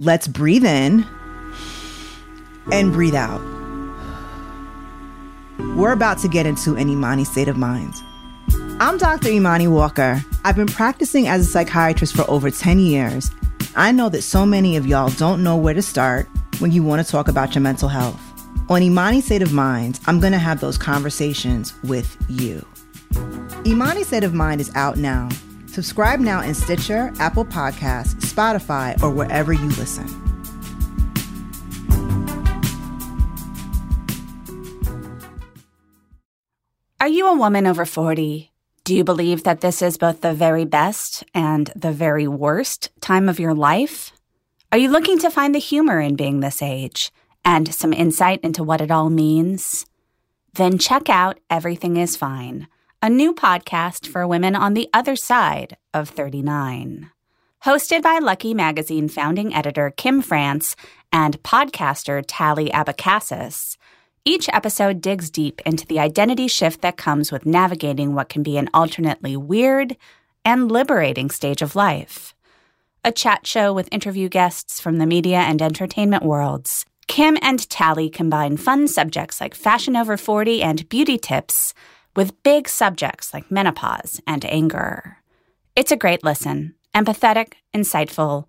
Let's breathe in and breathe out. We're about to get into an Imani state of mind. I'm Dr. Imani Walker. I've been practicing as a psychiatrist for over 10 years. I know that so many of y'all don't know where to start when you want to talk about your mental health. On Imani State of Mind, I'm going to have those conversations with you. Imani State of Mind is out now. Subscribe now in Stitcher, Apple Podcasts, Spotify, or wherever you listen. Are you a woman over 40? Do you believe that this is both the very best and the very worst time of your life? Are you looking to find the humor in being this age and some insight into what it all means? Then check out Everything is Fine, a new podcast for women on the other side of 39. Hosted by Lucky Magazine founding editor Kim France and podcaster Tally Abecassis, each episode digs deep into the identity shift that comes with navigating what can be an alternately weird and liberating stage of life. A chat show with interview guests from the media and entertainment worlds. Kim and Tally combine fun subjects like fashion over 40 and beauty tips with big subjects like menopause and anger. It's a great listen, empathetic, insightful,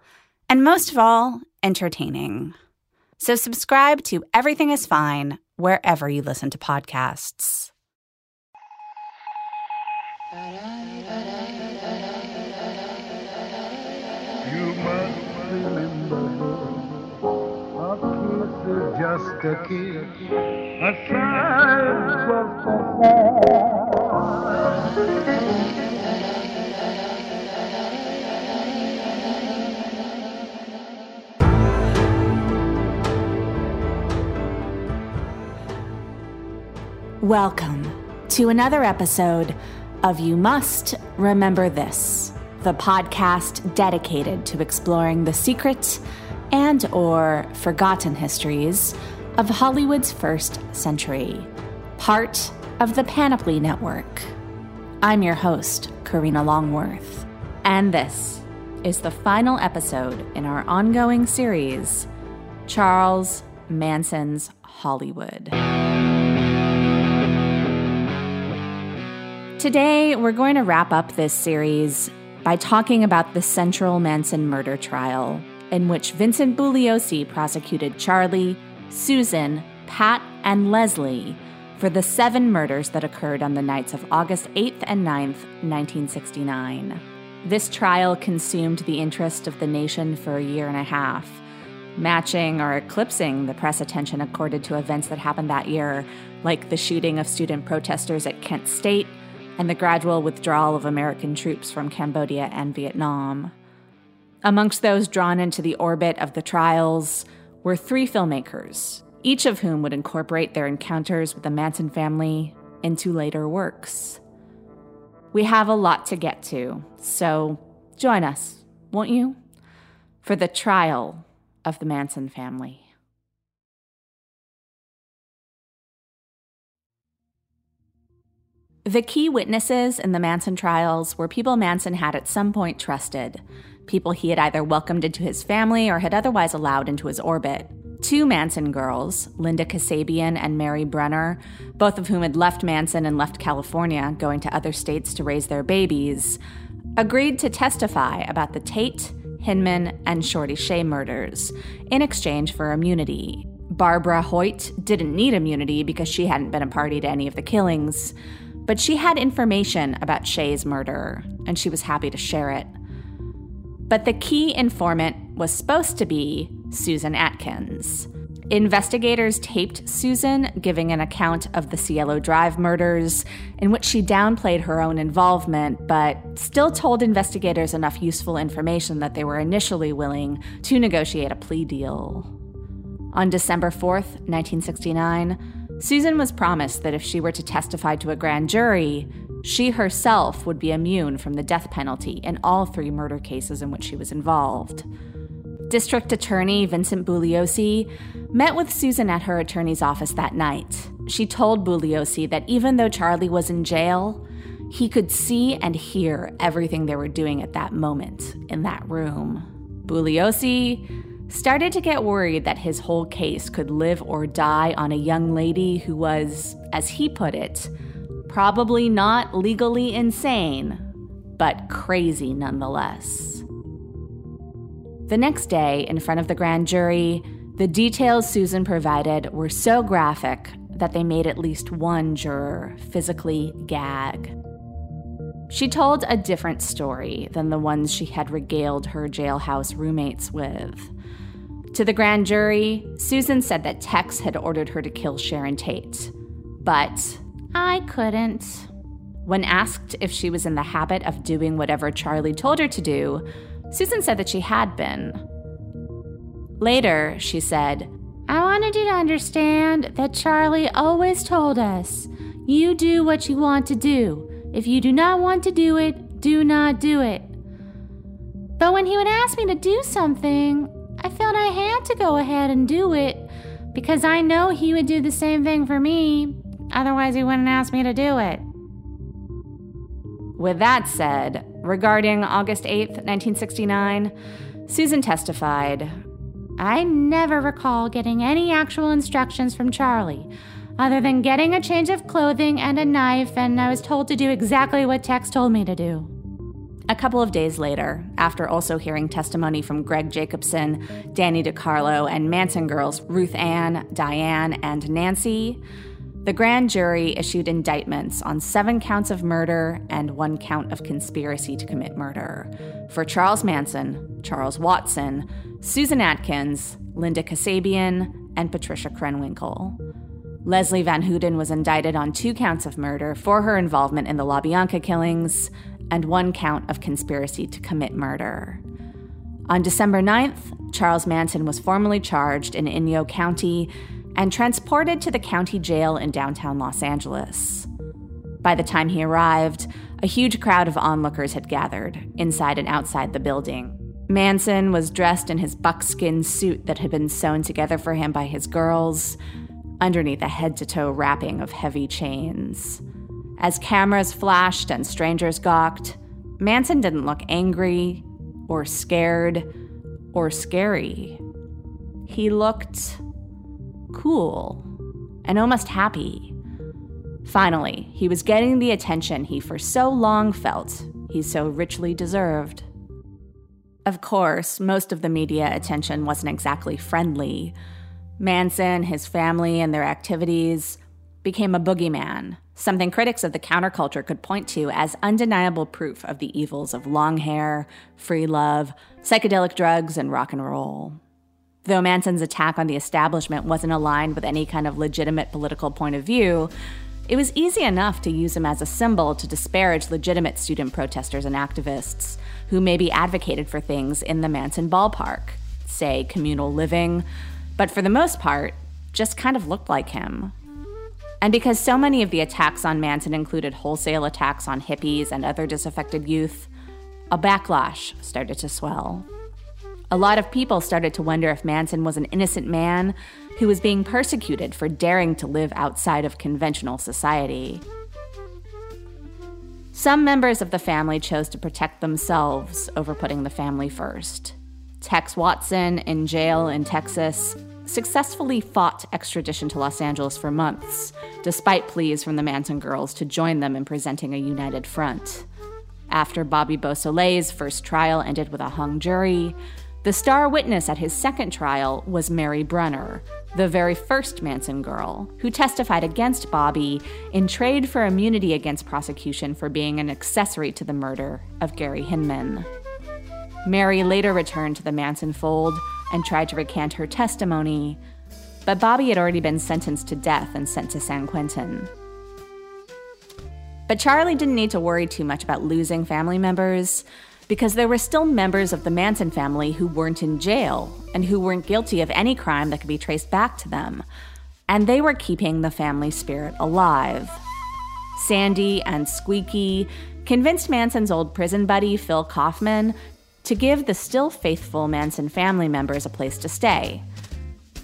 and most of all, entertaining. So subscribe to Everything is Fine wherever you listen to podcasts. You must remember, just a kiss, a sigh just Welcome to another episode of You Must Remember This, the podcast dedicated to exploring the secret and or forgotten histories of Hollywood's first century, part of the Panoply Network. I'm your host, Karina Longworth, and this is the final episode in our ongoing series, Charles Manson's Hollywood. Today, we're going to wrap up this series by talking about the Central Manson murder trial, in which Vincent Bugliosi prosecuted Charlie, Susan, Pat, and Leslie for the seven murders that occurred on the nights of August 8th and 9th, 1969. This trial consumed the interest of the nation for a year and a half, matching or eclipsing the press attention accorded to events that happened that year, like the shooting of student protesters at Kent State and the gradual withdrawal of American troops from Cambodia and Vietnam. Amongst those drawn into the orbit of the trials were three filmmakers, each of whom would incorporate their encounters with the Manson family into later works. We have a lot to get to, so join us, won't you? For the trial of the Manson family. The key witnesses in the Manson trials were people Manson had at some point trusted, people he had either welcomed into his family or had otherwise allowed into his orbit. Two Manson girls, Linda Kasabian and Mary Brunner, both of whom had left Manson and left California, going to other states to raise their babies, agreed to testify about the Tate, Hinman, and Shorty Shea murders in exchange for immunity. Barbara Hoyt didn't need immunity because she hadn't been a party to any of the killings. But she had information about Shea's murder, and she was happy to share it. But the key informant was supposed to be Susan Atkins. Investigators taped Susan giving an account of the Cielo Drive murders, in which she downplayed her own involvement, but still told investigators enough useful information that they were initially willing to negotiate a plea deal. On December 4th, 1969, Susan was promised that if she were to testify to a grand jury, she herself would be immune from the death penalty in all three murder cases in which she was involved. District Attorney Vincent Bugliosi met with Susan at her attorney's office that night. She told Bugliosi that even though Charlie was in jail, he could see and hear everything they were doing at that moment in that room. Bugliosi started to get worried that his whole case could live or die on a young lady who was, as he put it, probably not legally insane, but crazy nonetheless. The next day, in front of the grand jury, the details Susan provided were so graphic that they made at least one juror physically gag. She told a different story than the ones she had regaled her jailhouse roommates with. To the grand jury, Susan said that Tex had ordered her to kill Sharon Tate. But I couldn't. When asked if she was in the habit of doing whatever Charlie told her to do, Susan said that she had been. Later, she said, I wanted you to understand that Charlie always told us you do what you want to do. If you do not want to do it, do not do it. But when he would ask me to do something, I felt I had to go ahead and do it because I know he would do the same thing for me. Otherwise, he wouldn't ask me to do it. With that said, regarding August 8th, 1969, Susan testified I never recall getting any actual instructions from Charlie other than getting a change of clothing and a knife, and I was told to do exactly what Tex told me to do. A couple of days later, after also hearing testimony from Greg Jacobson, Danny DeCarlo, and Manson girls Ruth Ann, Diane, and Nancy, the grand jury issued indictments on seven counts of murder and one count of conspiracy to commit murder for Charles Manson, Charles Watson, Susan Atkins, Linda Kasabian, and Patricia Krenwinkel. Leslie Van Houten was indicted on two counts of murder for her involvement in the LaBianca killings and one count of conspiracy to commit murder. On December 9th, Charles Manson was formally charged in Inyo County and transported to the county jail in downtown Los Angeles. By the time he arrived, a huge crowd of onlookers had gathered, inside and outside the building. Manson was dressed in his buckskin suit that had been sewn together for him by his girls, underneath a head to toe wrapping of heavy chains. As cameras flashed and strangers gawked, Manson didn't look angry or scared or scary. He looked cool and almost happy. Finally, he was getting the attention he for so long felt he so richly deserved. Of course, most of the media attention wasn't exactly friendly. Manson, his family, and their activities became a boogeyman, something critics of the counterculture could point to as undeniable proof of the evils of long hair, free love, psychedelic drugs, and rock and roll. Though Manson's attack on the establishment wasn't aligned with any kind of legitimate political point of view, it was easy enough to use him as a symbol to disparage legitimate student protesters and activists who maybe advocated for things in the Manson ballpark, say communal living, but for the most part, just kind of looked like him. And because so many of the attacks on Manson included wholesale attacks on hippies and other disaffected youth, a backlash started to swell. A lot of people started to wonder if Manson was an innocent man who was being persecuted for daring to live outside of conventional society. Some members of the family chose to protect themselves over putting the family first. Tex Watson, in jail in Texas, successfully fought extradition to Los Angeles for months, despite pleas from the Manson girls to join them in presenting a united front. After Bobby Beausoleil's first trial ended with a hung jury, the star witness at his second trial was Mary Brunner, the very first Manson girl, who testified against Bobby in trade for immunity against prosecution for being an accessory to the murder of Gary Hinman. Mary later returned to the Manson fold and tried to recant her testimony, but Bobby had already been sentenced to death and sent to San Quentin. But Charlie didn't need to worry too much about losing family members because there were still members of the Manson family who weren't in jail and who weren't guilty of any crime that could be traced back to them. And they were keeping the family spirit alive. Sandy and Squeaky convinced Manson's old prison buddy, Phil Kaufman, to give the still faithful Manson family members a place to stay.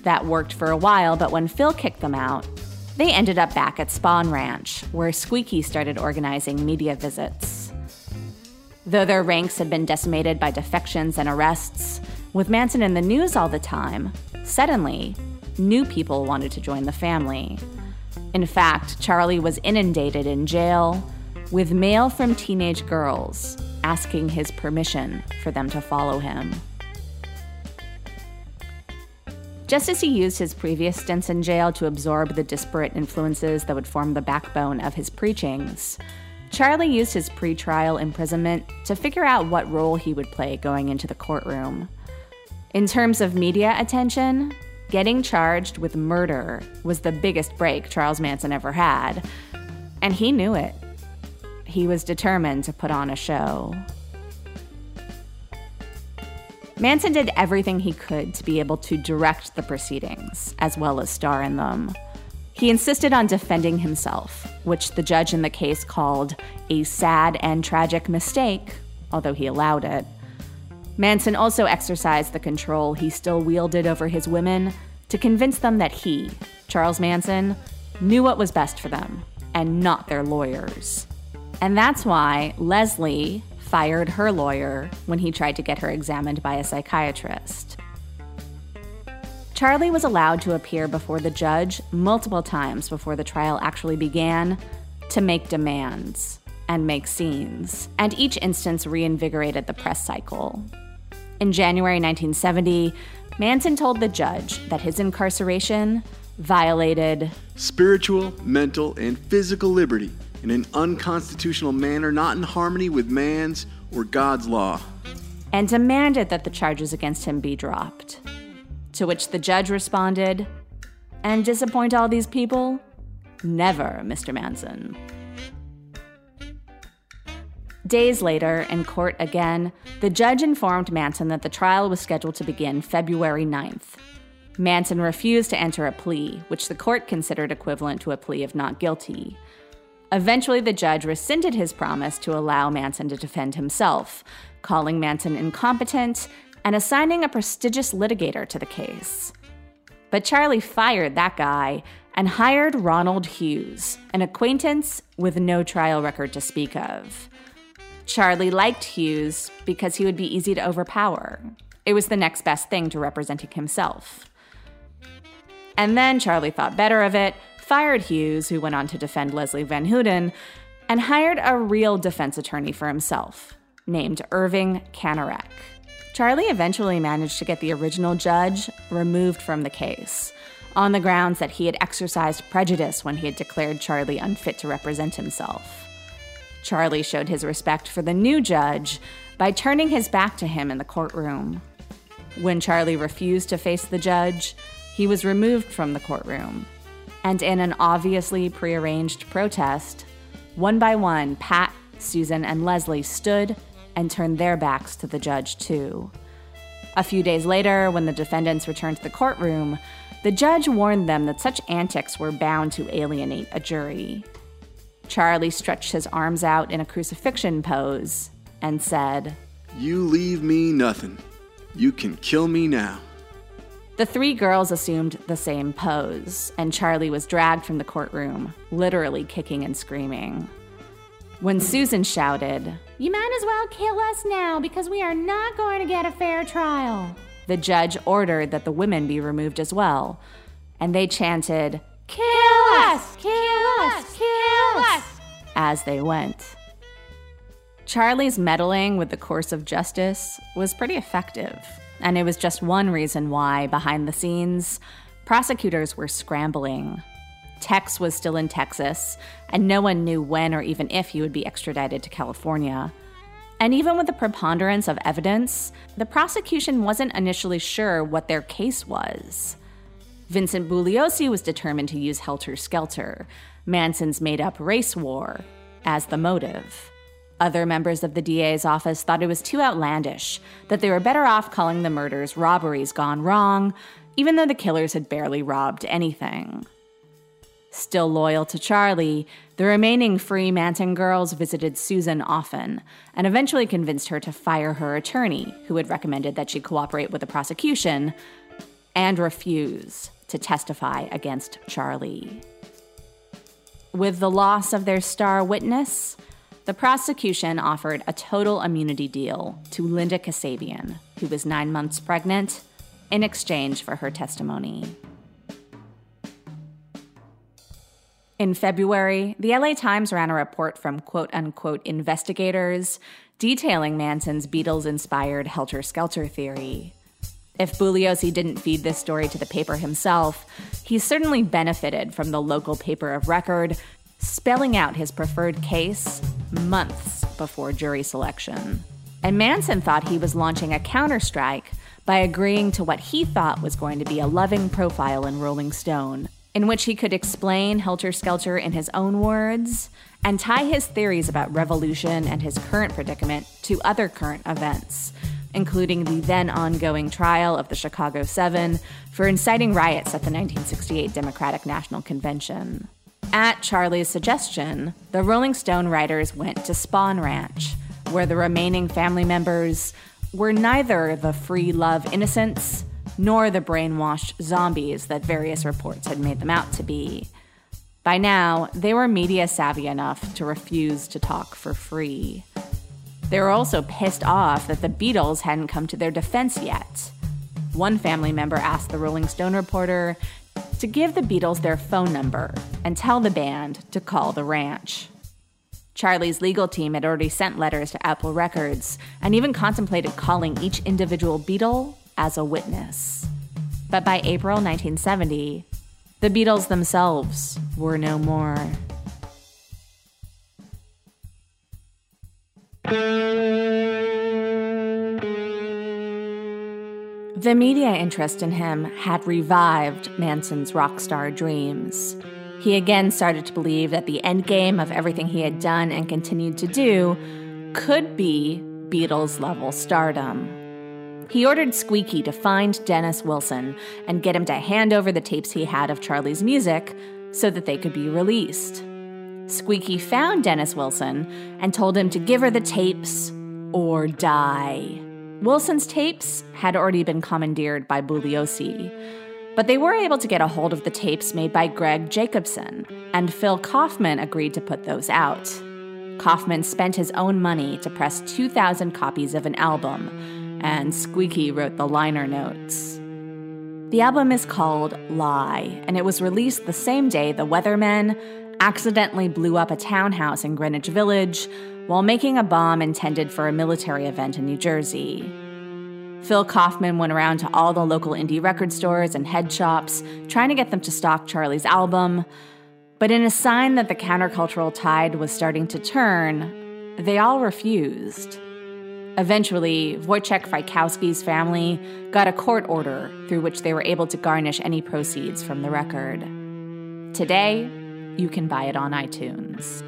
That worked for a while, but when Phil kicked them out, they ended up back at Spahn Ranch, where Squeaky started organizing media visits. Though their ranks had been decimated by defections and arrests, With Manson in the news all the time, suddenly, new people wanted to join the family. In fact, Charlie was inundated in jail with mail from teenage girls asking his permission for them to follow him. Just as he used his previous stints in jail to absorb the disparate influences that would form the backbone of his preachings, Charlie used his pretrial imprisonment to figure out what role he would play going into the courtroom. In terms of media attention, getting charged with murder was the biggest break Charles Manson ever had, and he knew it. He was determined to put on a show. Manson did everything he could to be able to direct the proceedings, as well as star in them. He insisted on defending himself, which the judge in the case called a sad and tragic mistake, although he allowed it. Manson also exercised the control he still wielded over his women to convince them that he, Charles Manson, knew what was best for them and not their lawyers. And that's why Leslie, fired her lawyer when he tried to get her examined by a psychiatrist. Charlie was allowed to appear before the judge multiple times before the trial actually began to make demands and make scenes, and each instance reinvigorated the press cycle. In January 1970, Manson told the judge that his incarceration violated spiritual, mental, and physical liberty in an unconstitutional manner not in harmony with man's or God's law. And demanded that the charges against him be dropped. To which the judge responded, And disappoint all these people? Never, Mr. Manson. Days later, in court again, the judge informed Manson that the trial was scheduled to begin February 9th. Manson refused to enter a plea, which the court considered equivalent to a plea of not guilty. Eventually, the judge rescinded his promise to allow Manson to defend himself, calling Manson incompetent and assigning a prestigious litigator to the case. But Charlie fired that guy and hired Ronald Hughes, an acquaintance with no trial record to speak of. Charlie liked Hughes because he would be easy to overpower. It was the next best thing to representing himself. And then Charlie thought better of it fired Hughes, who went on to defend Leslie Van Houten, and hired a real defense attorney for himself, named Irving Kanarek. Charlie eventually managed to get the original judge removed from the case on the grounds that he had exercised prejudice when he had declared Charlie unfit to represent himself. Charlie showed his respect for the new judge by turning his back to him in the courtroom. When Charlie refused to face the judge, he was removed from the courtroom and in an obviously prearranged protest, one by one, Pat, Susan, and Leslie stood and turned their backs to the judge, too. A few days later, when the defendants returned to the courtroom, the judge warned them that such antics were bound to alienate a jury. Charlie stretched his arms out in a crucifixion pose and said, You leave me nothing. You can kill me now. The three girls assumed the same pose, and Charlie was dragged from the courtroom, literally kicking and screaming. When Susan shouted, You might as well kill us now because we are not going to get a fair trial, the judge ordered that the women be removed as well, and they chanted, Kill us! Kill us! Kill us! as they went. Charlie's meddling with the course of justice was pretty effective. And it was just one reason why, behind the scenes, prosecutors were scrambling. Tex was still in Texas, and no one knew when or even if he would be extradited to California. And even with the preponderance of evidence, the prosecution wasn't initially sure what their case was. Vincent Bugliosi was determined to use Helter Skelter, Manson's made up race war, as the motive. Other members of the DA's office thought it was too outlandish, that they were better off calling the murders robberies gone wrong, even though the killers had barely robbed anything. Still loyal to Charlie, the remaining free Manson girls visited Susan often and eventually convinced her to fire her attorney, who had recommended that she cooperate with the prosecution, and refuse to testify against Charlie. With the loss of their star witness, the prosecution offered a total immunity deal to Linda Kasabian, who was nine months pregnant, in exchange for her testimony. In February, the LA Times ran a report from quote unquote investigators detailing Manson's Beatles inspired helter skelter theory. If Bugliosi didn't feed this story to the paper himself, he certainly benefited from the local paper of record spelling out his preferred case months before jury selection. And Manson thought he was launching a counterstrike by agreeing to what he thought was going to be a loving profile in Rolling Stone, in which he could explain Helter Skelter in his own words and tie his theories about revolution and his current predicament to other current events, including the then ongoing trial of the Chicago Seven for inciting riots at the 1968 Democratic National Convention. At Charlie's suggestion, the Rolling Stone writers went to Spahn Ranch, where the remaining family members were neither the free love innocents nor the brainwashed zombies that various reports had made them out to be. By now, they were media savvy enough to refuse to talk for free. They were also pissed off that the Beatles hadn't come to their defense yet. One family member asked the Rolling Stone reporter to give the Beatles their phone number and tell the band to call the ranch. Charlie's legal team had already sent letters to Apple Records and even contemplated calling each individual Beatle as a witness. But by April 1970, the Beatles themselves were no more. The media interest in him had revived Manson's rock star dreams. He again started to believe that the end game of everything he had done and continued to do could be Beatles level stardom. He ordered Squeaky to find Dennis Wilson and get him to hand over the tapes he had of Charlie's music so that they could be released. Squeaky found Dennis Wilson and told him to give her the tapes or die. Wilson's tapes had already been commandeered by Bugliosi, but they were able to get a hold of the tapes made by Greg Jacobson, and Phil Kaufman agreed to put those out. Kaufman spent his own money to press 2,000 copies of an album, and Squeaky wrote the liner notes. The album is called Lie, and it was released the same day the Weathermen accidentally blew up a townhouse in Greenwich Village while making a bomb intended for a military event in New Jersey. Phil Kaufman went around to all the local indie record stores and head shops, trying to get them to stock Charlie's album. But in a sign that the countercultural tide was starting to turn, they all refused. Eventually, Wojciech Frykowski's family got a court order through which they were able to garnish any proceeds from the record. Today, you can buy it on iTunes.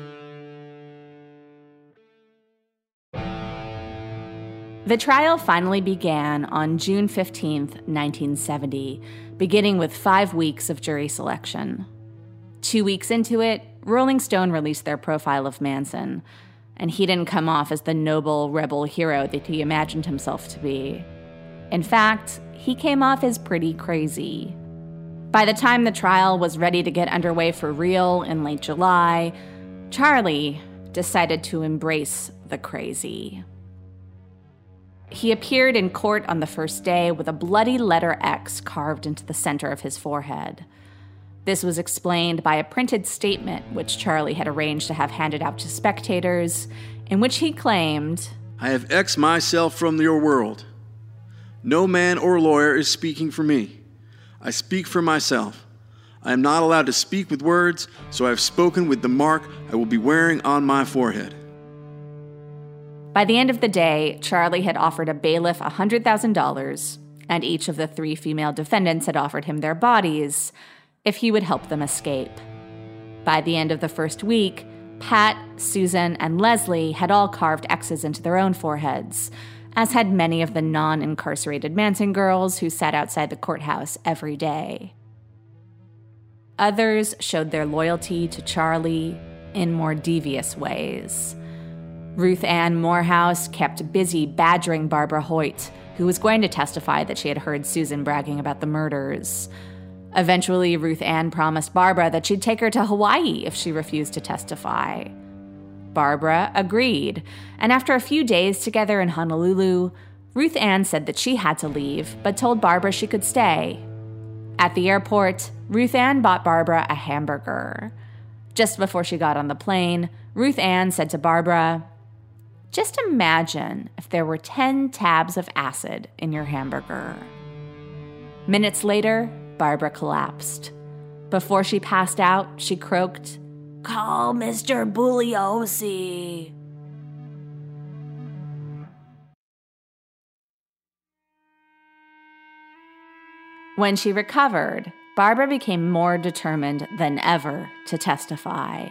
The trial finally began on June 15, 1970, beginning with five weeks of jury selection. Two weeks into it, Rolling Stone released their profile of Manson, and he didn't come off as the noble rebel hero that he imagined himself to be. In fact, he came off as pretty crazy. By the time the trial was ready to get underway for real in late July, Charlie decided to embrace the crazy. He appeared in court on the first day with a bloody letter X carved into the center of his forehead. This was explained by a printed statement which Charlie had arranged to have handed out to spectators, in which he claimed I have X myself from your world. No man or lawyer is speaking for me. I speak for myself. I am not allowed to speak with words, so I have spoken with the mark I will be wearing on my forehead. By the end of the day, Charlie had offered a bailiff $100,000, and each of the three female defendants had offered him their bodies if he would help them escape. By the end of the first week, Pat, Susan, and Leslie had all carved X's into their own foreheads, as had many of the non incarcerated Manson girls who sat outside the courthouse every day. Others showed their loyalty to Charlie in more devious ways. Ruth Ann Morehouse kept busy badgering Barbara Hoyt, who was going to testify that she had heard Susan bragging about the murders. Eventually, Ruth Ann promised Barbara that she'd take her to Hawaii if she refused to testify. Barbara agreed, and after a few days together in Honolulu, Ruth Ann said that she had to leave, but told Barbara she could stay. At the airport, Ruth Ann bought Barbara a hamburger. Just before she got on the plane, Ruth Ann said to Barbara, Just imagine if there were 10 tabs of acid in your hamburger. Minutes later, Barbara collapsed. Before she passed out, she croaked, Call Mr. Bugliosi. When she recovered, Barbara became more determined than ever to testify.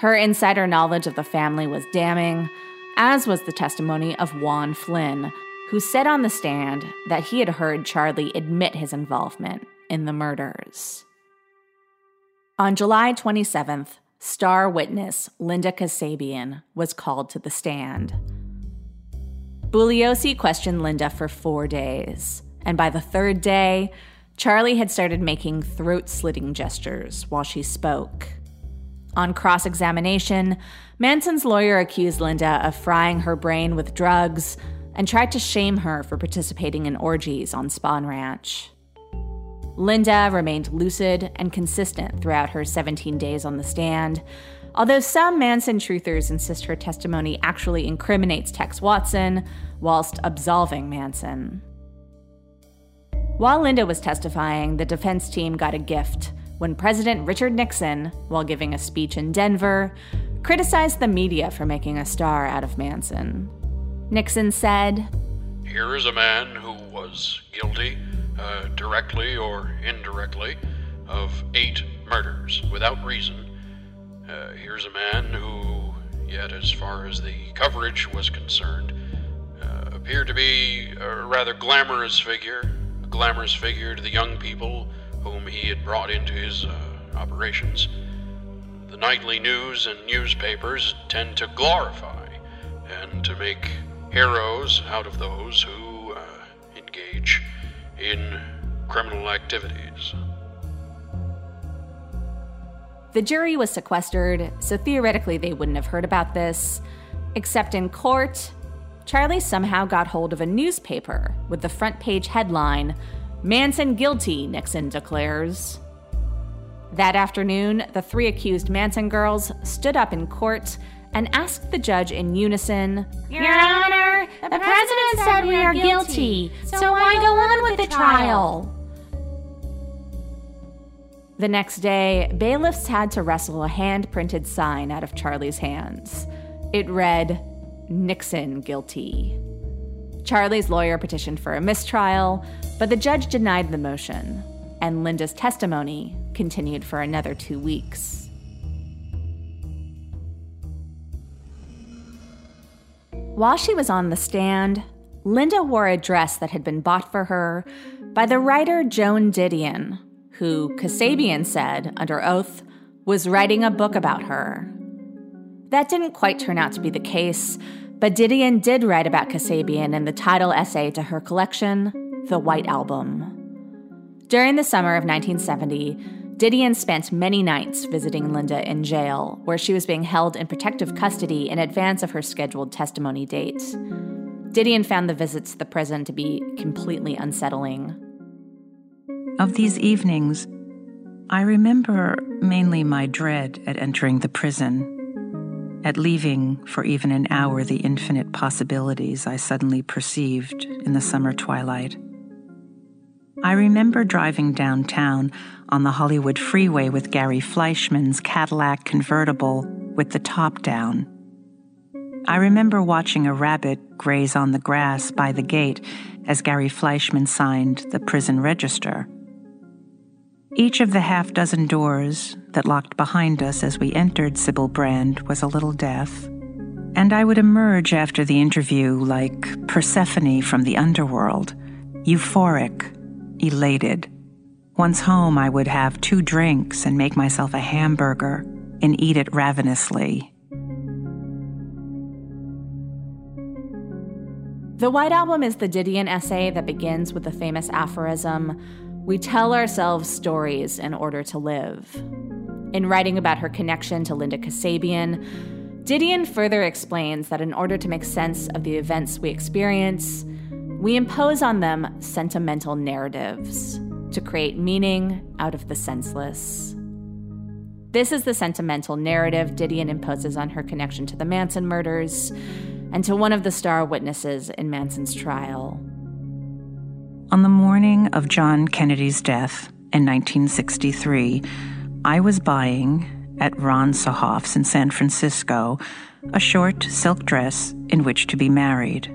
Her insider knowledge of the family was damning, as was the testimony of Juan Flynn, who said on the stand that he had heard Charlie admit his involvement in the murders. On July 27th, star witness Linda Kasabian was called to the stand. Bugliosi questioned Linda for four days. And by the third day, Charlie had started making throat slitting gestures while she spoke. On cross examination, Manson's lawyer accused Linda of frying her brain with drugs and tried to shame her for participating in orgies on Spahn Ranch. Linda remained lucid and consistent throughout her 17 days on the stand, although some Manson truthers insist her testimony actually incriminates Tex Watson whilst absolving Manson. While Linda was testifying, the defense team got a gift when President Richard Nixon, while giving a speech in Denver, criticized the media for making a star out of Manson. Nixon said, Here is a man who was guilty, uh, directly or indirectly, of eight murders without reason. Uh, here's a man who, yet as far as the coverage was concerned, uh, appeared to be a rather glamorous figure, glamorous figure to the young people whom he had brought into his uh, operations. The nightly news and newspapers tend to glorify and to make heroes out of those who in criminal activities. The jury was sequestered, so theoretically they wouldn't have heard about this. Except in court, Charlie somehow got hold of a newspaper with the front page headline Manson guilty, Nixon declares. That afternoon, the three accused Manson girls stood up in court and asked the judge in unison Your Honor, the President said we are guilty, so why go on with the trial? The next day, bailiffs had to wrestle a hand printed sign out of Charlie's hands. It read, Nixon guilty. Charlie's lawyer petitioned for a mistrial, but the judge denied the motion, and Linda's testimony continued for another two weeks. While she was on the stand, Linda wore a dress that had been bought for her by the writer Joan Didion, who Kasabian said, under oath, was writing a book about her. That didn't quite turn out to be the case, but Didion did write about Kasabian in the title essay to her collection, The White Album. During the summer of 1970, Didion spent many nights visiting Linda in jail, where she was being held in protective custody in advance of her scheduled testimony date. Didion found the visits to the prison to be completely unsettling. Of these evenings, I remember mainly my dread at entering the prison at leaving for even an hour the infinite possibilities I suddenly perceived in the summer twilight. I remember driving downtown on the Hollywood freeway with Gary Fleischman's Cadillac convertible with the top down. I remember watching a rabbit graze on the grass by the gate as Gary Fleischman signed the prison register. Each of the half dozen doors that locked behind us as we entered Sybil Brand was a little deaf, and I would emerge after the interview like Persephone from the underworld, euphoric, elated. Once home, I would have two drinks and make myself a hamburger and eat it ravenously. The White Album is the Didion essay that begins with the famous aphorism we tell ourselves stories in order to live. In writing about her connection to Linda Kasabian, Didion further explains that in order to make sense of the events we experience, We impose on them sentimental narratives to create meaning out of the senseless. This is the sentimental narrative Didion imposes on her connection to the Manson murders and to one of the star witnesses in Manson's trial. On the morning of John Kennedy's death in 1963, I was buying at Ransohoff's in San Francisco a short silk dress in which to be married.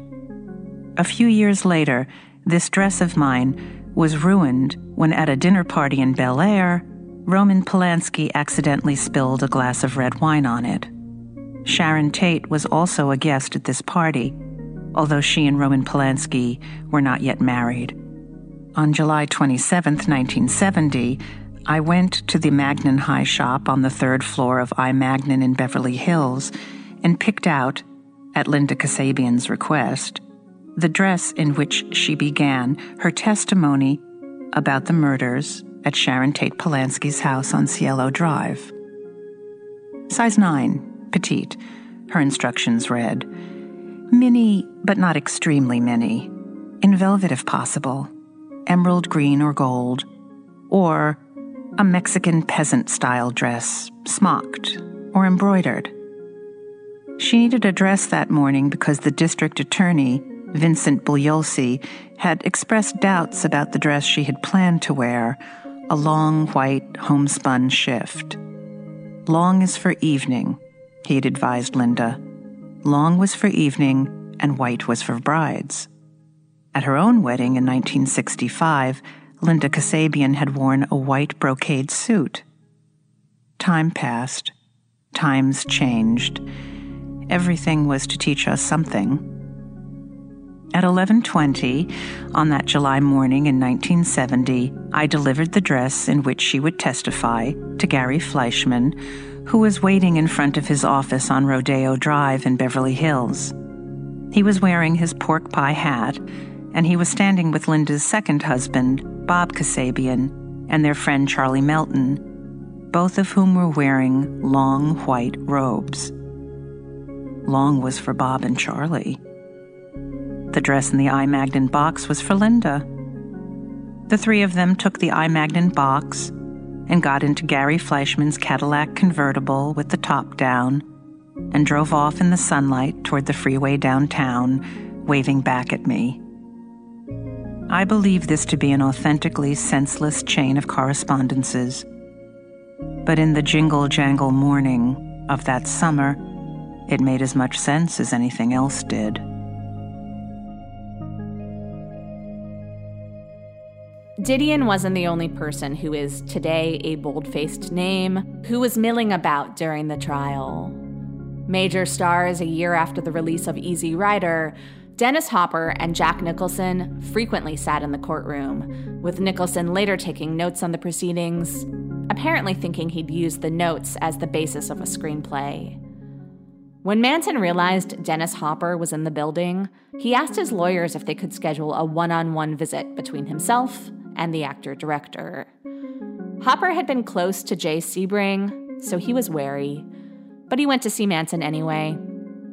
A few years later, this dress of mine was ruined when, at a dinner party in Bel Air, Roman Polanski accidentally spilled a glass of red wine on it. Sharon Tate was also a guest at this party, although she and Roman Polanski were not yet married. On July 27, 1970, I went to the Magnin-Hi shop on the third floor of I. Magnin in Beverly Hills and picked out, at Linda Kasabian's request, the dress in which she began her testimony about the murders at Sharon Tate Polanski's house on Cielo Drive. Size 9, petite, her instructions read. Mini, but not extremely mini. In velvet if possible, emerald green or gold, or a Mexican peasant style dress, smocked or embroidered. She needed a dress that morning because the district attorney, Vincent Bugliosi, had expressed doubts about the dress she had planned to wear a long white homespun shift. Long is for evening, he had advised Linda. Long was for evening, and white was for brides. At her own wedding in 1965, Linda Kasabian had worn a white brocade suit. Time passed. Times changed. Everything was to teach us something. At 11:20 on that July morning in 1970, I delivered the dress in which she would testify to Gary Fleischman, who was waiting in front of his office on Rodeo Drive in Beverly Hills. He was wearing his pork pie hat, and he was standing with Linda's second husband, Bob Kasabian, and their friend Charlie Melton, both of whom were wearing long white robes. Long was for Bob and Charlie. The dress in the I. Box was for Linda. The three of them took the I. Box and got into Gary Fleischman's Cadillac convertible with the top down and drove off in the sunlight toward the freeway downtown, waving back at me. I believe this to be an authentically senseless chain of correspondences. But in the jingle jangle morning of that summer, it made as much sense as anything else did. Didion wasn't the only person who is today a bold faced name who was milling about during the trial. Major stars a year after the release of Easy Rider, Dennis Hopper and Jack Nicholson frequently sat in the courtroom, with Nicholson later taking notes on the proceedings, apparently thinking he'd use the notes as the basis of a screenplay. When Manson realized Dennis Hopper was in the building, he asked his lawyers if they could schedule a one on one visit between himself and the actor director. Hopper had been close to Jay Sebring, so he was wary, but he went to see Manson anyway,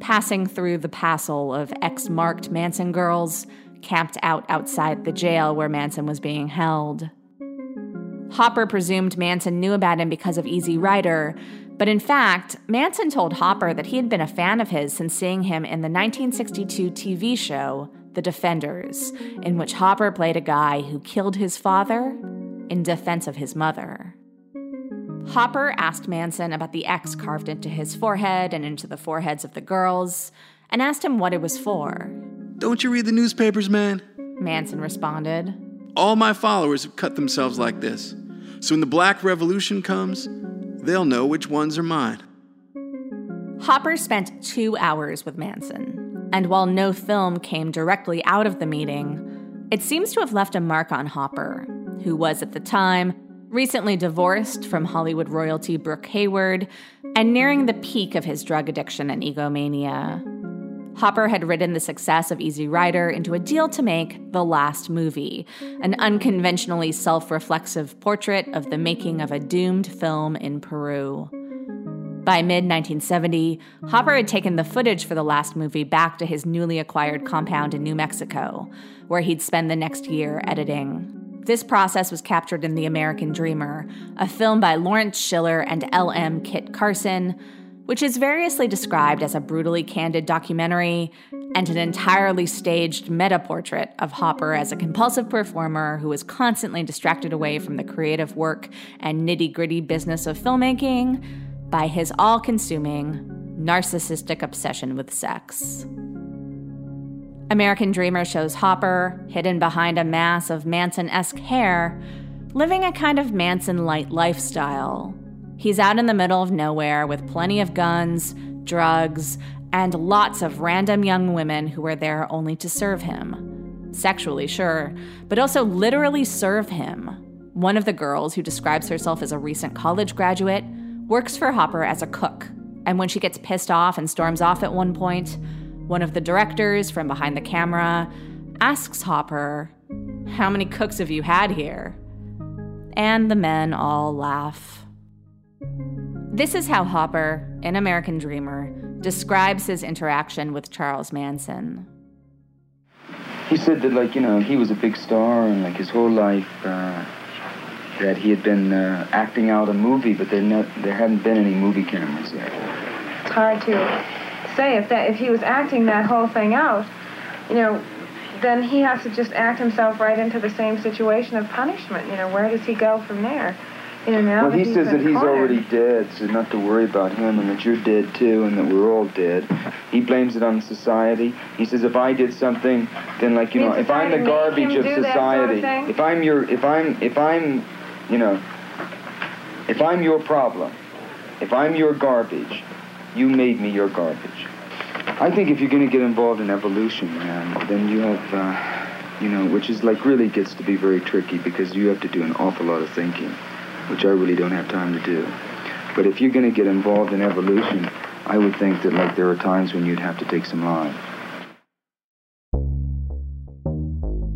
passing through the passel of X marked Manson girls camped out outside the jail where Manson was being held. Hopper presumed Manson knew about him because of Easy Rider, but in fact, Manson told Hopper that he had been a fan of his since seeing him in the 1962 TV show the Defenders, in which Hopper played a guy who killed his father in defense of his mother. Hopper asked Manson about the X carved into his forehead and into the foreheads of the girls, and asked him what it was for. Don't you read the newspapers, man? Manson responded. All my followers have cut themselves like this. So when the Black Revolution comes, they'll know which ones are mine. Hopper spent two hours with Manson. And while no film came directly out of the meeting, it seems to have left a mark on Hopper, who was at the time recently divorced from Hollywood royalty Brooke Hayward and nearing the peak of his drug addiction and egomania. Hopper had ridden the success of Easy Rider into a deal to make The Last Movie, an unconventionally self reflexive portrait of the making of a doomed film in Peru. By mid 1970, Hopper had taken the footage for the last movie back to his newly acquired compound in New Mexico, where he'd spend the next year editing. This process was captured in The American Dreamer, a film by Lawrence Schiller and L.M. Kit Carson, which is variously described as a brutally candid documentary and an entirely staged meta portrait of Hopper as a compulsive performer who is constantly distracted away from the creative work and nitty gritty business of filmmaking by his all consuming, narcissistic obsession with sex. American Dreamer shows Hopper, hidden behind a mass of Manson esque hair, living a kind of Manson light lifestyle. He's out in the middle of nowhere with plenty of guns, drugs, and lots of random young women who are there only to serve him. Sexually, sure, but also literally serve him. One of the girls, who describes herself as a recent college graduate, works for Hopper as a cook. And when she gets pissed off and storms off at one point, one of the directors from behind the camera asks Hopper, How many cooks have you had here? And the men all laugh. This is how Hopper, in American Dreamer, describes his interaction with Charles Manson. He said that, like, you know, he was a big star and, like, his whole life, uh, that he had been uh, acting out a movie, but there, no, there hadn't been any movie cameras yet. It's hard to say if that if he was acting that whole thing out, you know, then he has to just act himself right into the same situation of punishment. You know, where does he go from there? You know, now Well, he says that he's cornered. already dead, so not to worry about him, and that you're dead too, and that we're all dead. He blames it on society. He says if I did something, then like you know, if I'm the garbage of that sort of society, if I'm your, if I'm, if I'm, you know, if I'm your problem, if I'm your garbage, you made me your garbage. I think if you're going to get involved in evolution, man, then you have, uh, you know, which is like really gets to be very tricky because you have to do an awful lot of thinking, which I really don't have time to do. But if you're going to get involved in evolution, I would think that like there are times when you'd have to take some line.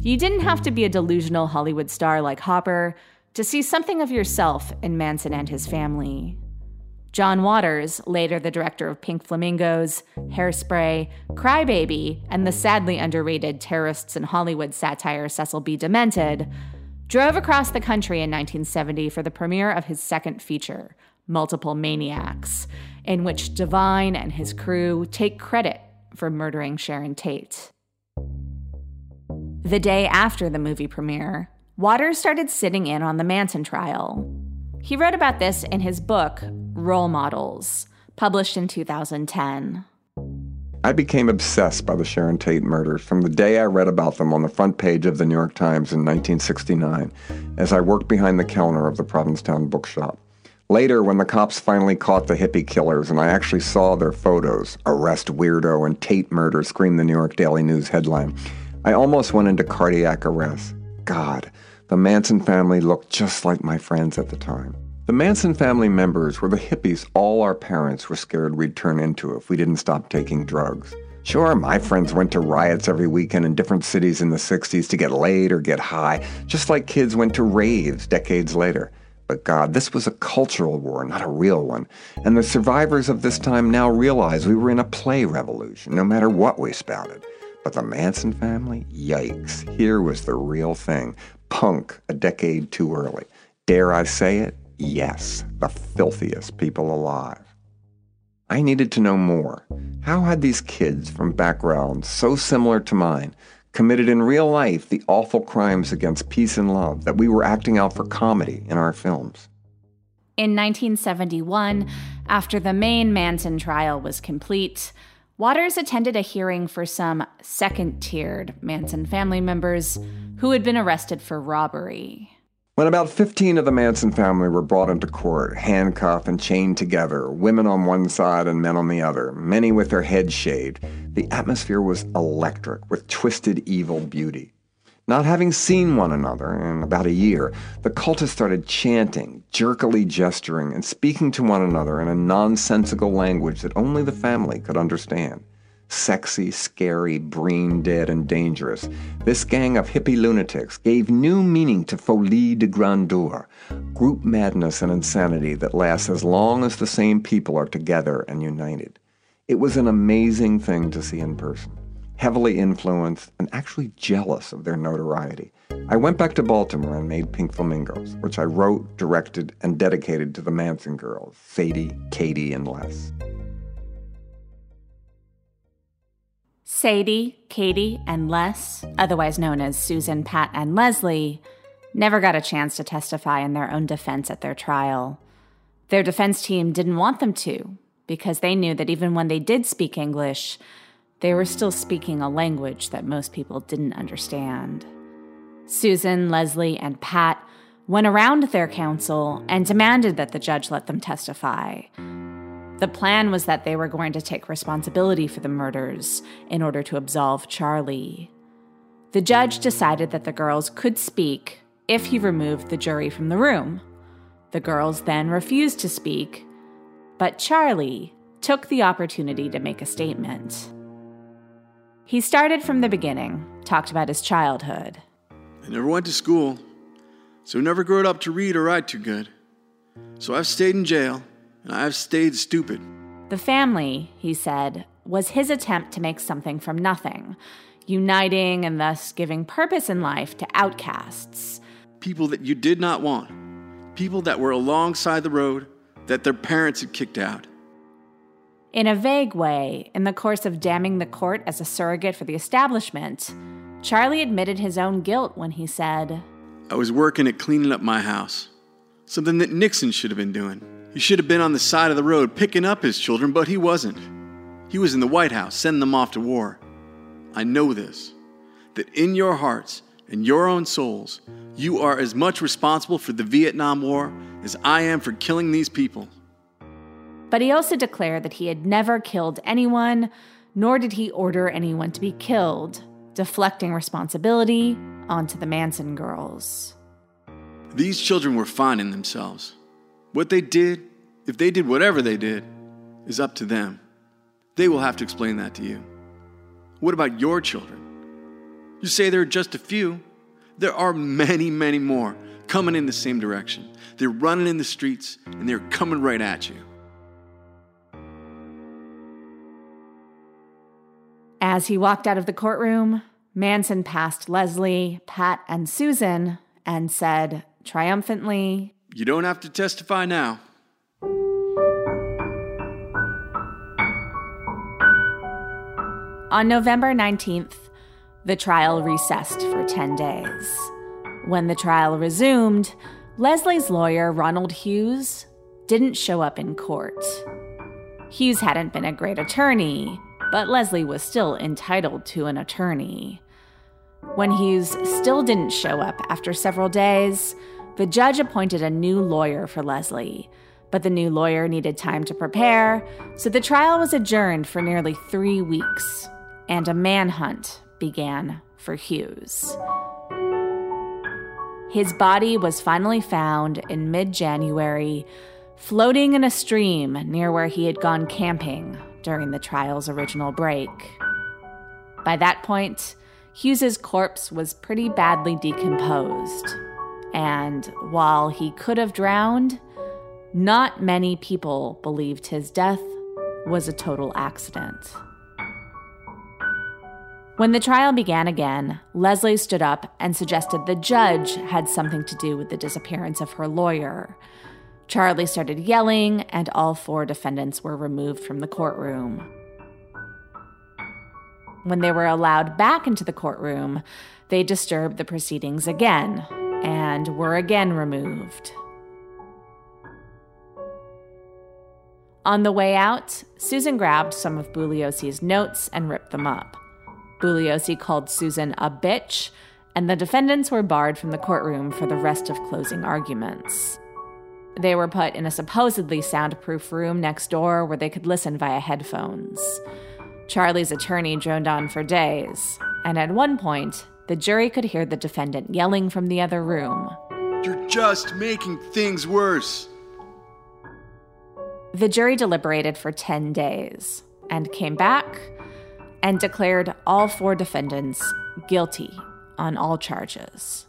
You didn't have to be a delusional Hollywood star like Hopper to see something of yourself in Manson and his family. John Waters, later the director of Pink Flamingos, Hairspray, Crybaby, and the sadly underrated Terrorists in Hollywood satire Cecil B. Demented, drove across the country in 1970 for the premiere of his second feature, Multiple Maniacs, in which Divine and his crew take credit for murdering Sharon Tate. The day after the movie premiere, Waters started sitting in on the Manson trial. He wrote about this in his book, Role Models, published in 2010. I became obsessed by the Sharon Tate murders from the day I read about them on the front page of the New York Times in 1969 as I worked behind the counter of the Provincetown bookshop. Later, when the cops finally caught the hippie killers and I actually saw their photos, Arrest Weirdo and Tate Murder screamed the New York Daily News headline, I almost went into cardiac arrest. God, the Manson family looked just like my friends at the time. The Manson family members were the hippies all our parents were scared we'd turn into if we didn't stop taking drugs. Sure, my friends went to riots every weekend in different cities in the 60s to get laid or get high, just like kids went to raves decades later. But God, this was a cultural war, not a real one. And the survivors of this time now realize we were in a play revolution, no matter what we spouted. But the Manson family? Yikes. Here was the real thing. Punk a decade too early. Dare I say it? Yes, the filthiest people alive. I needed to know more. How had these kids from backgrounds so similar to mine committed in real life the awful crimes against peace and love that we were acting out for comedy in our films? In 1971, after the main Manson trial was complete, Waters attended a hearing for some second tiered Manson family members who had been arrested for robbery. When about 15 of the Manson family were brought into court, handcuffed and chained together, women on one side and men on the other, many with their heads shaved, the atmosphere was electric with twisted evil beauty. Not having seen one another in about a year, the cultists started chanting, jerkily gesturing, and speaking to one another in a nonsensical language that only the family could understand. sexy, scary, brain dead, and dangerous, this gang of hippie lunatics gave new meaning to folie de grandeur, group madness and insanity that lasts as long as the same people are together and united. It was an amazing thing to see in person, heavily influenced and actually jealous of their notoriety. I went back to Baltimore and made Pink Flamingos, which I wrote, directed, and dedicated to the Manson girls, Sadie, Katie, and Les. Sadie, Katie, and Les, otherwise known as Susan, Pat, and Leslie, never got a chance to testify in their own defense at their trial. Their defense team didn't want them to, because they knew that even when they did speak English, they were still speaking a language that most people didn't understand. Susan, Leslie, and Pat went around their counsel and demanded that the judge let them testify. The plan was that they were going to take responsibility for the murders in order to absolve Charlie. The judge decided that the girls could speak if he removed the jury from the room. The girls then refused to speak, but Charlie took the opportunity to make a statement. He started from the beginning, talked about his childhood. Never went to school, so never grew up to read or write too good. So I've stayed in jail and I've stayed stupid. The family, he said, was his attempt to make something from nothing, uniting and thus giving purpose in life to outcasts. People that you did not want, people that were alongside the road that their parents had kicked out. In a vague way, in the course of damning the court as a surrogate for the establishment, Charlie admitted his own guilt when he said, I was working at cleaning up my house, something that Nixon should have been doing. He should have been on the side of the road picking up his children, but he wasn't. He was in the White House sending them off to war. I know this that in your hearts and your own souls, you are as much responsible for the Vietnam War as I am for killing these people. But he also declared that he had never killed anyone, nor did he order anyone to be killed, deflecting responsibility onto the Manson girls. These children were finding themselves. What they did, if they did whatever they did, is up to them. They will have to explain that to you. What about your children? You say there are just a few. There are many, many more coming in the same direction. They're running in the streets and they're coming right at you. As he walked out of the courtroom, Manson passed Leslie, Pat, and Susan and said triumphantly, You don't have to testify now. On November 19th, the trial recessed for 10 days. When the trial resumed, Leslie's lawyer, Ronald Hughes, didn't show up in court. Hughes hadn't been a great attorney, but Leslie was still entitled to an attorney. When Hughes still didn't show up after several days, the judge appointed a new lawyer for Leslie, but the new lawyer needed time to prepare, so the trial was adjourned for nearly three weeks, and a manhunt began for Hughes. His body was finally found in mid January, floating in a stream near where he had gone camping during the trial's original break. By that point, Hughes's corpse was pretty badly decomposed, and while he could have drowned, not many people believed his death was a total accident. When the trial began again, Leslie stood up and suggested the judge had something to do with the disappearance of her lawyer. Charlie started yelling, and all four defendants were removed from the courtroom. When they were allowed back into the courtroom, they disturbed the proceedings again and were again removed. On the way out, Susan grabbed some of Bugliosi's notes and ripped them up. Bugliosi called Susan a bitch, and the defendants were barred from the courtroom for the rest of closing arguments. They were put in a supposedly soundproof room next door where they could listen via headphones. Charlie's attorney droned on for days, and at one point, the jury could hear the defendant yelling from the other room You're just making things worse. The jury deliberated for 10 days and came back and declared all four defendants guilty on all charges.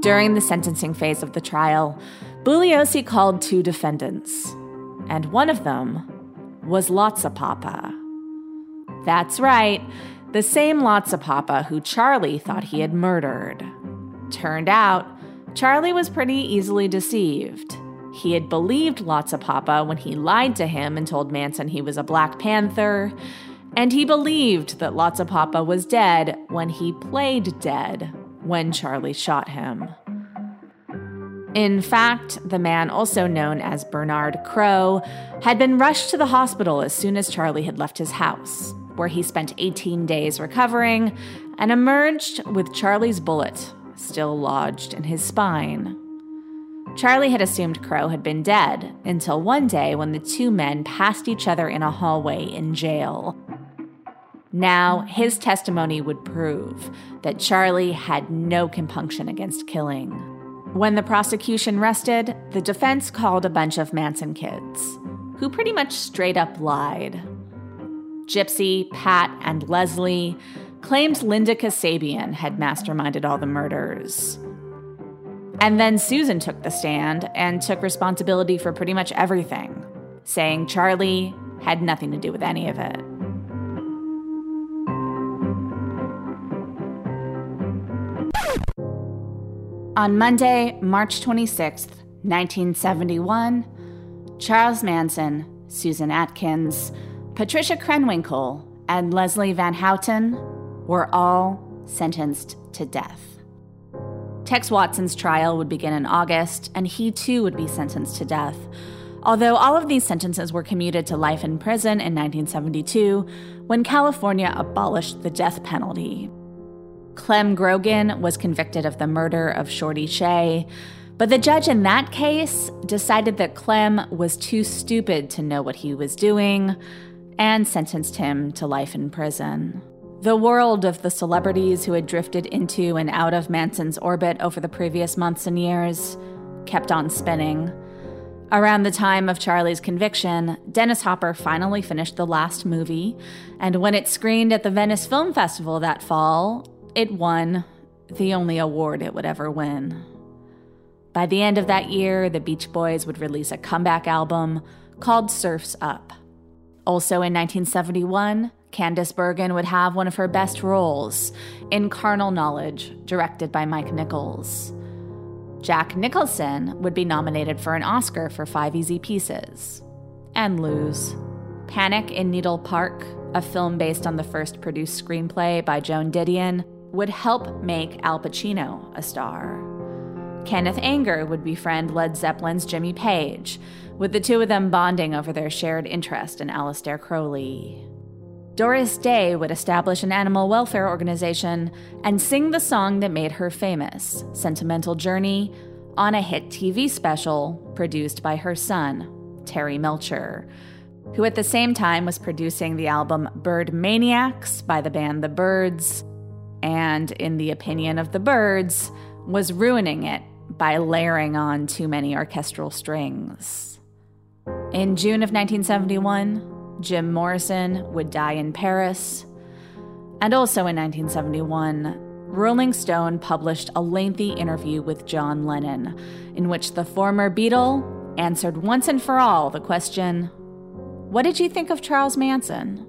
During the sentencing phase of the trial, Bugliosi called two defendants, and one of them was Lotsapoppa. That's right, the same Lotsapoppa who Charlie thought he had murdered. Turned out, Charlie was pretty easily deceived. He had believed Lotsapoppa when he lied to him and told Manson he was a Black Panther, and he believed that Lotsapoppa was dead when he played dead when Charlie shot him. In fact, the man, also known as Bernard Crowe, had been rushed to the hospital as soon as Charlie had left his house, where he spent 18 days recovering and emerged with Charlie's bullet still lodged in his spine. Charlie had assumed Crowe had been dead until one day when the two men passed each other in a hallway in jail. Now, his testimony would prove that Charlie had no compunction against killing. When the prosecution rested, the defense called a bunch of Manson kids, who pretty much straight up lied. Gypsy, Pat, and Leslie claimed Linda Kasabian had masterminded all the murders. And then Susan took the stand and took responsibility for pretty much everything, saying Charlie had nothing to do with any of it. On Monday, March 26, 1971, Charles Manson, Susan Atkins, Patricia Krenwinkel, and Leslie Van Houten were all sentenced to death. Tex Watson's trial would begin in August, and he too would be sentenced to death. Although all of these sentences were commuted to life in prison in 1972, when California abolished the death penalty. Clem Grogan was convicted of the murder of Shorty Shea, but the judge in that case decided that Clem was too stupid to know what he was doing and sentenced him to life in prison. The world of the celebrities who had drifted into and out of Manson's orbit over the previous months and years kept on spinning. Around the time of Charlie's conviction, Dennis Hopper finally finished the last movie, and when it screened at the Venice Film Festival that fall, it won the only award it would ever win. By the end of that year, the Beach Boys would release a comeback album called Surf's Up. Also in 1971, Candice Bergen would have one of her best roles in Carnal Knowledge, directed by Mike Nichols. Jack Nicholson would be nominated for an Oscar for Five Easy Pieces and lose. Panic in Needle Park, a film based on the first produced screenplay by Joan Didion, would help make Al Pacino a star. Kenneth Anger would befriend Led Zeppelin's Jimmy Page, with the two of them bonding over their shared interest in Aleister Crowley. Doris Day would establish an animal welfare organization and sing the song that made her famous, Sentimental Journey, on a hit TV special produced by her son, Terry Melcher, who at the same time was producing the album Byrdmaniax by the band The Byrds and, in the opinion of the Byrds, was ruining it by layering on too many orchestral strings. In June of 1971, Jim Morrison would die in Paris. And also in 1971, Rolling Stone published a lengthy interview with John Lennon, in which the former Beatle answered once and for all the question What did you think of Charles Manson?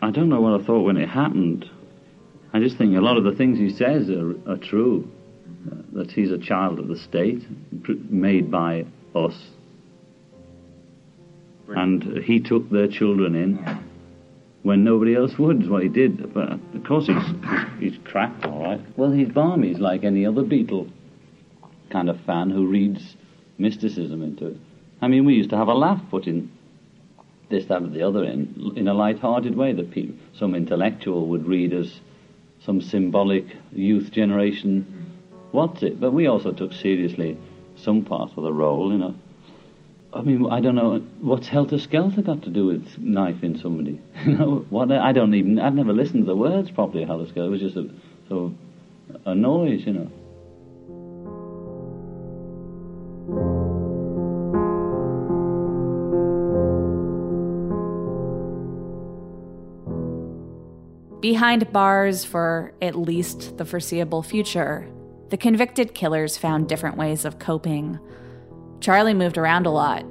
I don't know what I thought when it happened. I just think a lot of the things he says are, are true. Uh, that he's a child of the state, made by us. And he took their children in when nobody else would, is what he did. But of course, he's, he's, he's cracked, all right. Well, he's balmy. He's like any other Beatle kind of fan who reads mysticism into it. I mean, we used to have a laugh putting this, that, and the other in, in a light-hearted way that people, some intellectual would read as some symbolic youth generation wants it. But we also took seriously some part of the role, you know. I mean, I don't know what's helter skelter got to do with knifing somebody. You know, what I don't even. I'd never listened to the words properly. Helter skelter. It was just a sort of a noise, you know. Behind bars for at least the foreseeable future, the convicted killers found different ways of coping. Charlie moved around a lot.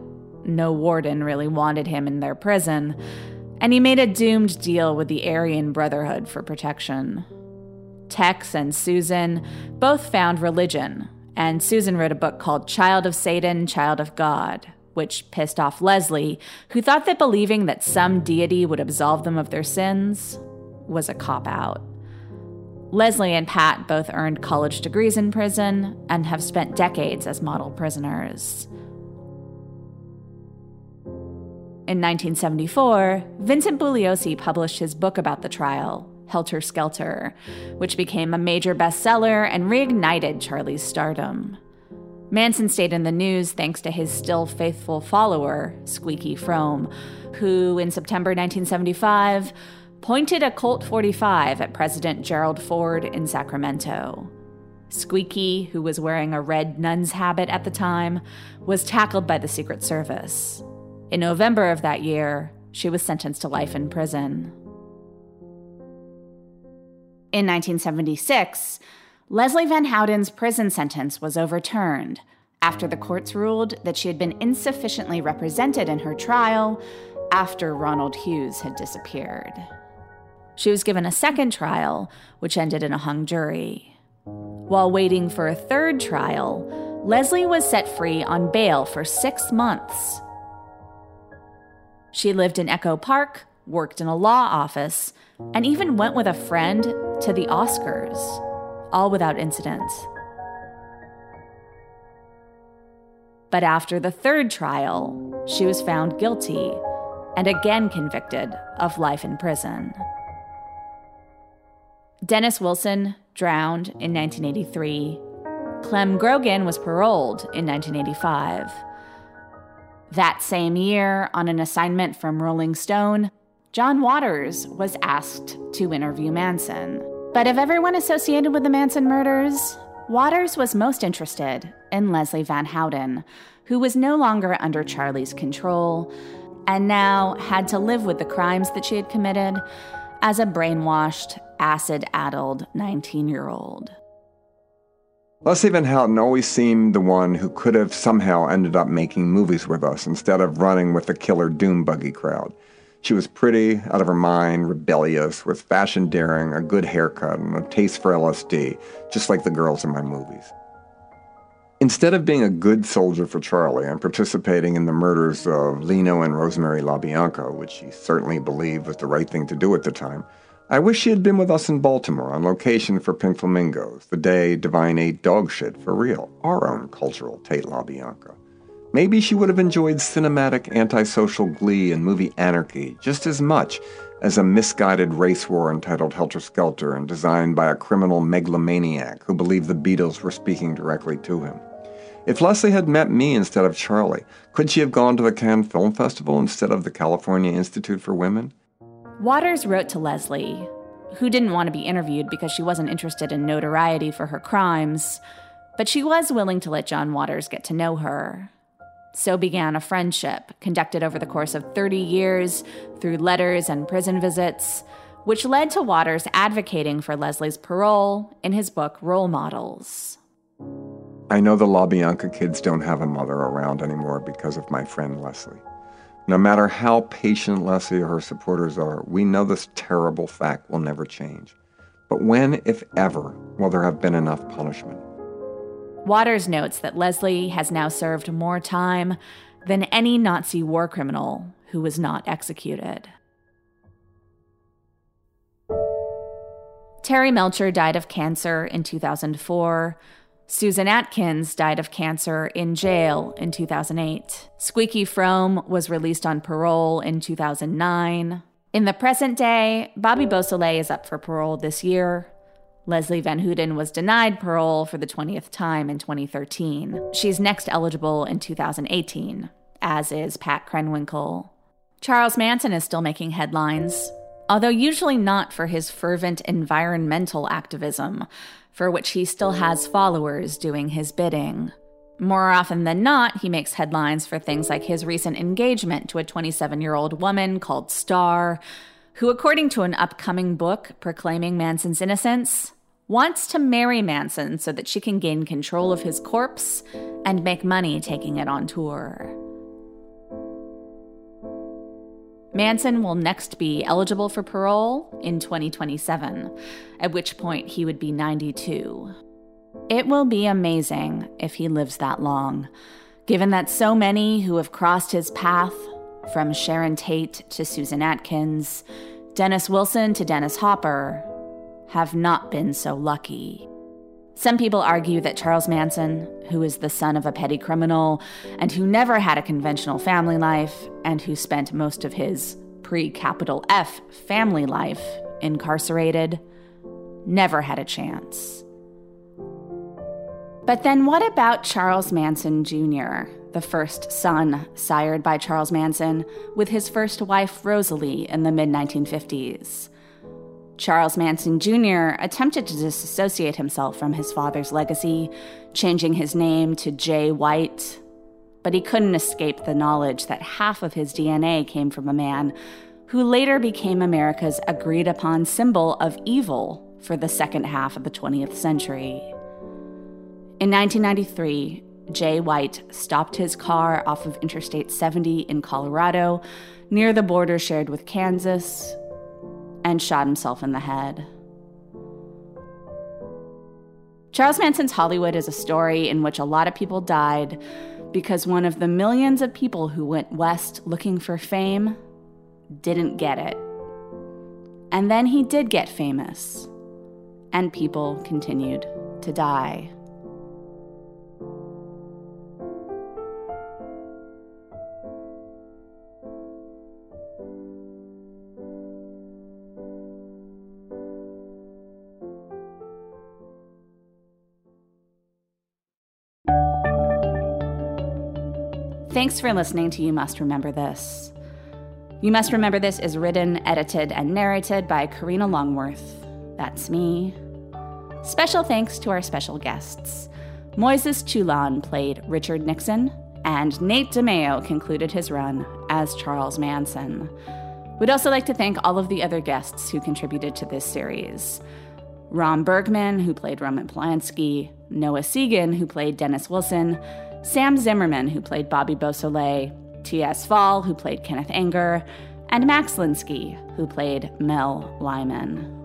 No warden really wanted him in their prison, and he made a doomed deal with the Aryan Brotherhood for protection. Tex and Susan both found religion, and Susan wrote a book called Child of Satan, Child of God, which pissed off Leslie, who thought that believing that some deity would absolve them of their sins was a cop out. Leslie and Pat both earned college degrees in prison and have spent decades as model prisoners. In 1974, Vincent Bugliosi published his book about the trial, Helter Skelter, which became a major bestseller and reignited Charlie's stardom. Manson stayed in the news thanks to his still faithful follower, Squeaky Fromme, who in September 1975 pointed a Colt 45 at President Gerald Ford in Sacramento. Squeaky, who was wearing a red nun's habit at the time, was tackled by the Secret Service. In November of that year, she was sentenced to life in prison. In 1976, Leslie Van Houten's prison sentence was overturned after the courts ruled that she had been insufficiently represented in her trial after Ronald Hughes had disappeared. She was given a second trial, which ended in a hung jury. While waiting for a third trial, Leslie was set free on bail for six months. She lived in Echo Park, worked in a law office, and even went with a friend to the Oscars, all without incident. But after the third trial, she was found guilty and again convicted of life in prison. Dennis Wilson drowned in 1983. Clem Grogan was paroled in 1985. That same year, on an assignment from Rolling Stone, John Waters was asked to interview Manson. But of everyone associated with the Manson murders, Waters was most interested in Leslie Van Houten, who was no longer under Charlie's control and now had to live with the crimes that she had committed as a brainwashed, acid addled 19 year old. Leslie Van Houten always seemed the one who could have somehow ended up making movies with us instead of running with the killer doom buggy crowd. She was pretty, out of her mind, rebellious, with fashion daring, a good haircut, and a taste for LSD, just like the girls in my movies. Instead of being a good soldier for Charlie and participating in the murders of Leno and Rosemary LaBianca, which she certainly believed was the right thing to do at the time, I wish she had been with us in Baltimore on location for Pink Flamingos, the day Divine ate dog shit for real, our own cultural Tate LaBianca. Maybe she would have enjoyed cinematic antisocial glee and movie anarchy just as much as a misguided race war entitled Helter Skelter and designed by a criminal megalomaniac who believed the Beatles were speaking directly to him. If Leslie had met me instead of Charlie, could she have gone to the Cannes Film Festival instead of the California Institute for Women? Waters wrote to Leslie, who didn't want to be interviewed because she wasn't interested in notoriety for her crimes, but she was willing to let John Waters get to know her. So began a friendship conducted over the course of 30 years through letters and prison visits, which led to Waters advocating for Leslie's parole in his book Role Models. I know the LaBianca kids don't have a mother around anymore because of my friend Leslie. No matter how patient Leslie or her supporters are, we know this terrible fact will never change. But when, if ever, will there have been enough punishment? Waters notes that Leslie has now served more time than any Nazi war criminal who was not executed. Terry Melcher died of cancer in 2004. Susan Atkins died of cancer in jail in 2008. Squeaky Fromme was released on parole in 2009. In the present day, Bobby Beausoleil is up for parole this year. Leslie Van Houten was denied parole for the 20th time in 2013. She's next eligible in 2018. as is Pat Krenwinkel. Charles Manson is still making headlines, although usually not for his fervent environmental activism, for which he still oh. has followers doing his bidding. More often than not, he makes headlines for things like his recent engagement to a 27 year old woman called Star, who, according to an upcoming book proclaiming Manson's innocence, wants to marry Manson so that she can gain control of his corpse and make money taking it on tour. Manson will next be eligible for parole in 2027, at which point he would be 92. It will be amazing if he lives that long, given that so many who have crossed his path, from Sharon Tate to Susan Atkins, Dennis Wilson to Dennis Hopper, have not been so lucky. Some people argue that Charles Manson, who is the son of a petty criminal and who never had a conventional family life and who spent most of his pre capital F family life incarcerated, never had a chance. But then what about Charles Manson Jr., the first son sired by Charles Manson with his first wife Rosalie in the mid 1950s? Charles Manson Jr. attempted to disassociate himself from his father's legacy, changing his name to Jay White. But he couldn't escape the knowledge that half of his DNA came from a man who later became America's agreed upon symbol of evil for the second half of the 20th century. In 1993, Jay White stopped his car off of Interstate 70 in Colorado, near the border shared with Kansas, and shot himself in the head. Charles Manson's Hollywood is a story in which a lot of people died because one of the millions of people who went west looking for fame didn't get it. And then he did get famous, and people continued to die. Thanks for listening to You Must Remember This. You Must Remember This is written, edited, and narrated by Karina Longworth. That's me. Special thanks to our special guests. Moises Chiullan played Richard Nixon, and Nate DeMeo concluded his run as Charles Manson. We'd also like to thank all of the other guests who contributed to this series. Ron Bergman, who played Roman Polanski, Noah Segan, who played Dennis Wilson, Sam Zimmerman, who played Bobby Beausoleil, T.S. Fall, who played Kenneth Anger, and Max Linsky, who played Mel Lyman.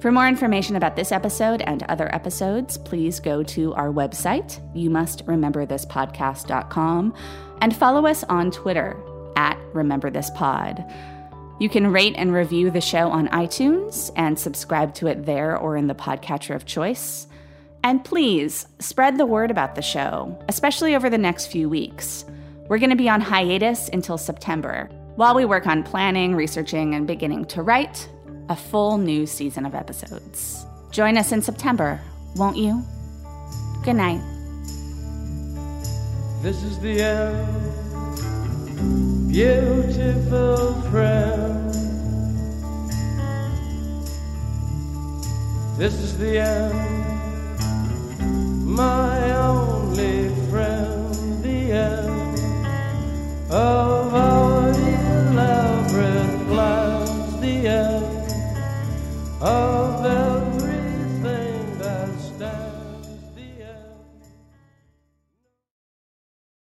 For more information about this episode and other episodes, please go to our website, you must remember this podcast.com, and follow us on Twitter at Remember This Pod. You can rate and review the show on iTunes and subscribe to it there or in the podcatcher of choice. And please spread the word about the show, especially over the next few weeks. We're going to be on hiatus until September while we work on planning, researching, and beginning to write a full new season of episodes. Join us in September, won't you? Good night. This is the end, beautiful friend. This is the end my only friend, the end of our elaborate plans, the end of every.